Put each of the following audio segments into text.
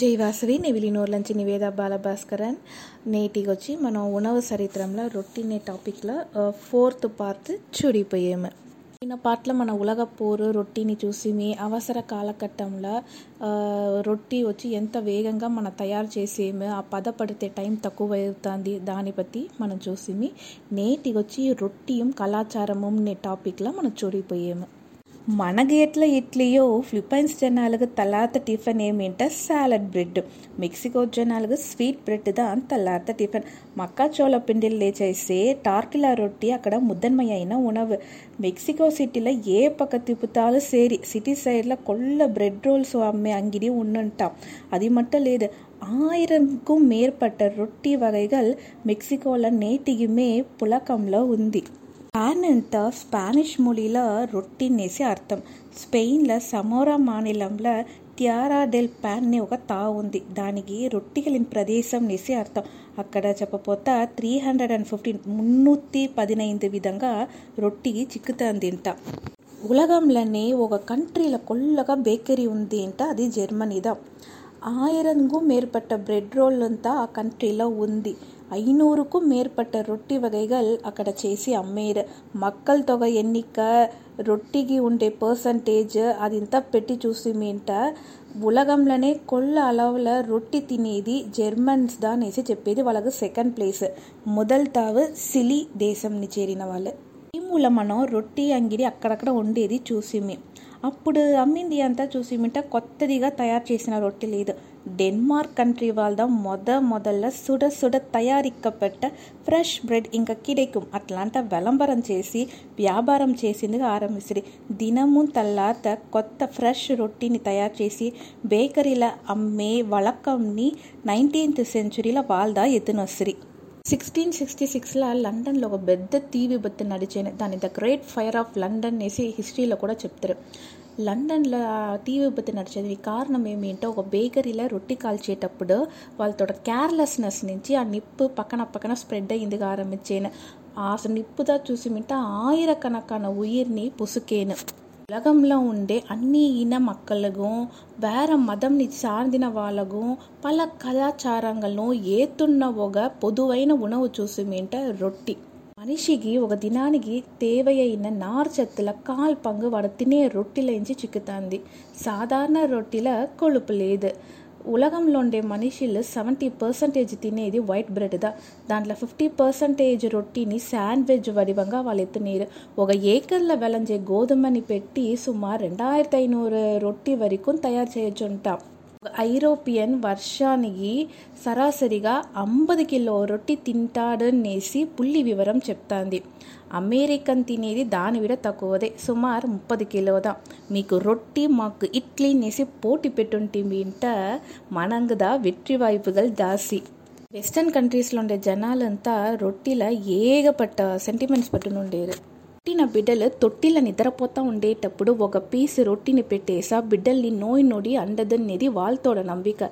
జై వాసవి నెవిలినోర్లంచి నివేద బాలభాస్కరన్ నేటికి వచ్చి మనం ఉణవ చరిత్రంలో రొట్టినే టాపిక్లో ఫోర్త్ పార్ట్ చూడిపోయాము ఈయన పాటల మన ఉలగ పోరు రొట్టిని చూసి మీ అవసర కాలఘట్టంలో రొట్టి వచ్చి ఎంత వేగంగా మనం తయారు చేసేమో ఆ పద పడితే టైం తక్కువ అవుతుంది దాని బట్టి మనం చూసిమి నేటికి వచ్చి రొట్టియం కళాచారము అనే టాపిక్లో మనం చూడిపోయాము மனகேட்டில் இட்லியோ ஃபிலிப்பைன்ஸ் ஜனாலுக்கு தள்ளாத டிஃபன் ஏமிட்ட சாலட் பிரெட்டு மெக்சிகோ ஜனாலுக்கு ஸ்வீட் பிரெட்டு தான் தள்ளாத்த டிஃபன் மக்காச்சோள பிண்டில் சேசே டார்கிலா ரொட்டி அக்கட முதன்மையான உணவு மெக்சிகோ சிட்டியில் ஏ பக்கத்து புத்தாலும் சரி சிட்டி சைடில் கொள்ள பிரெட் ரோல்ஸ் அம்மே அங்கிடி உண்ணுன்ட்டான் அது மட்டும் லேது ஆயிரம்க்கும் மேற்பட்ட ரொட்டி வகைகள் மெக்சிகோவில் நேட்டிக்குமே புழக்கம்ல உந்தி பான் స్పానిష్ ஸ்பானிஷ் மொழியில் ரொட்டின்னேசி అర్థం స్పెయిన్లో సమోరా మానిలంలో త్యారా డెల్ ప్యాన్ ఒక తా ఉంది దానికి రొట్టిగలిన ప్రదేశం నేసి అర్థం అక్కడ చెప్పపోతా త్రీ హండ్రెడ్ అండ్ ఫిఫ్టీన్ మున్నూత్తి పదినైదు విధంగా రొట్టికి చిక్కుతుందింట ఉలగంలోనే ఒక కంట్రీలో కొల్లగా బేకరీ ఉంది అంట అది జర్మనీదా ఆయిరంగు మేర్పట్ట బ్రెడ్ రోల్ అంతా ఆ కంట్రీలో ఉంది ஐநூறுக்கும் மேற்பட்ட ರೊಟ್ಟಿ வகைகள் అక్కడ చేసి అమ్మేరు మక్కల్ తొగ ఎన్నిక రొట్టికి ఉండే పర్సంటేజ్ అదింతా పెట్టి చూసిమేంట ఉలగంలోనే కొల్ల అలవుల రొట్టి తినేది జర్మన్స్ దా అనేసి చెప్పేది వాళ్ళకు సెకండ్ ప్లేస్ మొదల్ తావు సిలి దేశంని చేరిన వాళ్ళు ఈ మూల మనం రొట్టి అంగిడి అక్కడక్కడ ఉండేది చూసిమే అప్పుడు అమ్మింది అంతా చూసి మిట కొత్తదిగా తయారు చేసిన రొట్టె లేదు డెన్మార్క్ కంట్రీ వాళ్ళ మొద మొదల సుడ సుడ తయారిక్కపెట్ట ఫ్రెష్ బ్రెడ్ ఇంకా కిడెకుం అట్లాంట విలంబరం చేసి వ్యాపారం చేసిందిగా ఆరంభిస్తుంది దినము తల్లాత కొత్త ఫ్రెష్ రొట్టిని తయారు చేసి బేకరీల అమ్మే వళకంని నైన్టీన్త్ సెంచురీల వాళ్ళ ఎత్తునొస్తుంది సిక్స్టీన్ సిక్స్టీ సిక్స్లో లండన్లో ఒక పెద్ద తీ విపత్తు నడిచాను దాని the great fire of London అనేసి హిస్టరీలో కూడా చెప్తారు లండన్లో తీ విపత్తు నడిచేది కారణం ఏమేంటో ఒక బేకరీలో రొట్టి కాల్చేటప్పుడు వాళ్ళతో కేర్లెస్నెస్ నుంచి ఆ నిప్పు పక్కన పక్కన స్ప్రెడ్ అయ్యింది ఆరంభించాను ఆ నిప్పుదా చూసి మిట్ట ఆయిరకనకన ఉయిర్ని పుసుకేను உலகம்ல உண்டே அந்நிய இன மக்களுக்கும் வேற மதம்ని சார்ந்தின వాళ్ళకు పల కళాచారాలను ఏతున్న ఒక పొదువైన ఉణవు చూసుమేంటే రొట్టి మనిషికి ఒక దినానికి తేవయైన నార్చత్తుల కాల్ పంగు వాడు తినే రొట్టెలేంచి చిక్కుతుంది సాధారణ రొట్టెల కొలుపు లేదు ఉలగంలో ఉండే మనిషిలు సెవెంటీ పర్సంటేజ్ తినేది వైట్ బ్రెడ్ దాంట్లో ఫిఫ్టీ పర్సంటేజ్ రొట్టిని శాండ్విచ్ వడివంగా వాళ్ళు ఎత్తునీరు ఒక ఏకర్ల వెలంజే గోధుమని పెట్టి సుమారు రెండాయిరత్తి ఐనూరు రొట్టి వరకు తయారు చేయొచ్చుంటాం ఐరోపియన్ వర్షానికి సరాసరిగా అంబది కిలో రొట్టి తింటాడనేసి పుల్లి వివరం చెప్తాంది అమెరికన్ తినేది దాని విడ తక్కువదే సుమారు ముప్పది కిలోదా మీకు రొట్టి మాకు ఇడ్లీ అనేసి పోటీ పెట్టుంటే మీంట మనంగదా వెట్రి వైపుగల్ దాసి వెస్టర్న్ కంట్రీస్లో ఉండే జనాలంతా రొట్టిల ఏగపట్ట సెంటిమెంట్స్ పట్టునుండేరు పుట్టిన బిడ్డలు తొట్టిల నిద్రపోతా ఉండేటప్పుడు ఒక పీసు రొట్టిని పెట్టేసా బిడ్డల్ని నోయి నొడి అండదనేది వాళ్ళతోడ నమ్మిక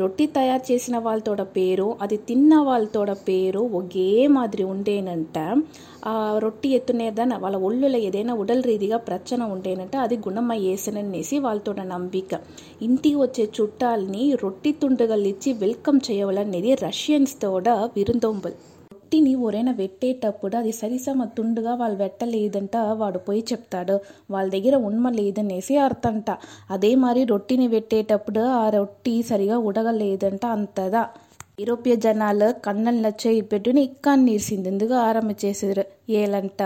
రొట్టి తయారు చేసిన వాళ్ళతోడ పేరు అది తిన్న వాళ్ళతోడ పేరు ఒకే మాదిరి ఉండేనంట ఆ రొట్టి ఎత్తునేదన వాళ్ళ ఒళ్ళులో ఏదైనా ఉడల్ రీతిగా ప్రచన ఉండేనంట అది గుణమయ్యేసననేసి వాళ్ళతోడ నమ్మిక ఇంటికి వచ్చే చుట్టాలని రొట్టి తుండగలిచ్చి వెల్కమ్ చేయవలనేది రష్యన్స్ తోడ విరుందోంబల్ ఉట్టిని ఒరైనా పెట్టేటప్పుడు అది తుండుగా వాళ్ళు పెట్టలేదంట వాడు పోయి చెప్తాడు వాళ్ళ దగ్గర ఉన్మ లేదనేసి అర్థంట అదే మరి రొట్టిని పెట్టేటప్పుడు ఆ రొట్టి సరిగా ఉడగలేదంట అంతదా యూరోపియ జనాలు కన్నంలొచ్చే ఇబ్బెట్టుని ఇక్కన్నీర్సిందెందుకు ఆరంభించేసారు ఏలంట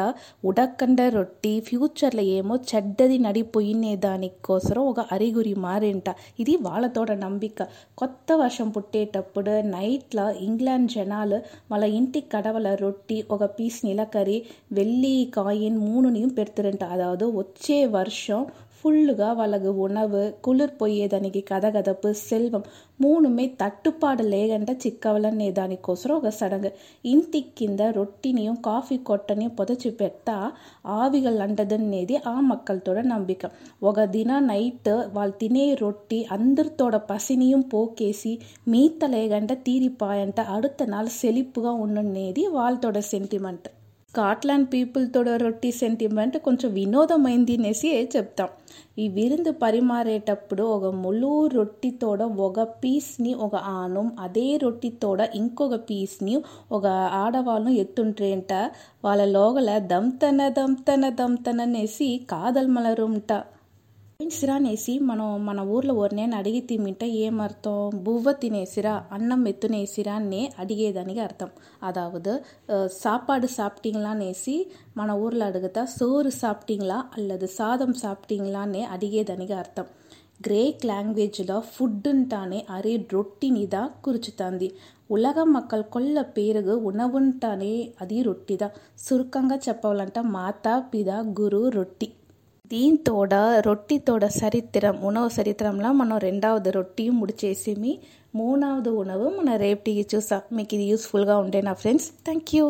ఉడకండ రొట్టి ఫ్యూచర్లో ఏమో చెడ్డది నడిపోయినే దానికోసం ఒక అరిగురి మారేంట ఇది వాళ్ళతోడ నంబిక కొత్త వర్షం పుట్టేటప్పుడు నైట్లో ఇంగ్లాండ్ జనాలు వాళ్ళ ఇంటి కడవల రొట్టి ఒక పీస్ నిలకరి వెల్లి కాయిన్ మూడుని పెడుతురంట అదావదు వచ్చే వర్షం புல்லுகா வழகு உணவு குளிர் பொய்ய தனிக்கு கதகதப்பு செல்வம் மூணுமே தட்டுப்பாடு லேகண்ட சிக்கவலன் நேதானி கொசுரோக சடங்கு இந்திக்கிந்த ரொட்டினியும் காஃபி கொட்டனையும் புதைச்சி பெட்டா ஆவிகள் அண்டதுன்னு நேதி ஆ மக்கள்தோட நம்பிக்கை ஒக தினம் நைட்டு வாழ் தினே ரொட்டி அந்தத்தோட பசினியும் போக்கேசி மீத்த லேகண்ட தீரிப்பாயன்ட்ட அடுத்த நாள் செழிப்புகா ஒன்று நேதி வாழ்த்தோட சென்டிமெண்ட் స్కాట్లాండ్ పీపుల్తో రొట్టి సెంటిమెంట్ కొంచెం వినోదమైంది అనేసి చెప్తాం ఈ విరుందు పరిమారేటప్పుడు ఒక ముళ్ళు రొట్టితోడ ఒక పీస్ని ఒక ఆనం అదే రొట్టితోడ ఇంకొక పీస్ని ఒక ఆడవాళ్ళను ఎత్తుంట్రేంట వాళ్ళ లోగల దమ్తన దమ్తన దమ్తన అనేసి కాదల్మలరుంట పెంచిసిరా అనేసి మనం మన ఊర్లో ఓర్నేని అడిగి తిమ్మింటే ఏమర్థం బువ్వ తినేసిరా అన్నం ఎత్తునేసిరాన్నే అడిగేదానికి అర్థం అదావదు சாப்பாடு சாப்பிட்டீங்களான்னேசி మన ఊర్లో అడుగుతా சோறு சாப்பிட்டீங்களா அல்லது சாதம் சாப்பிட்டீங்களாనే అడిగేదానికి అర్థం கிரேக் லாங்குவேஜில் ஃபுட்டுன்ட்டானே அரே ரொட்டினிதா குறிச்சுத்தாంది ఉలగ మక్కల్ కొల్ల పేరుగు ఉనవుంటానే అది రొట్టిదా సురుకంగా చెప్పాలంటే మాతా పిద గురు రొట్టి దీంతోడ రొట్టితోడ సరిత్రం ఉనవ సరిత్రంలో మనం రెండవది రొట్టి ముడిచేసిమి మూడవది ఉనవు మన రేపటికి చూసాం మీకు ఇది యూస్ఫుల్గా ఉండే నా ఫ్రెండ్స్ థ్యాంక్ యూ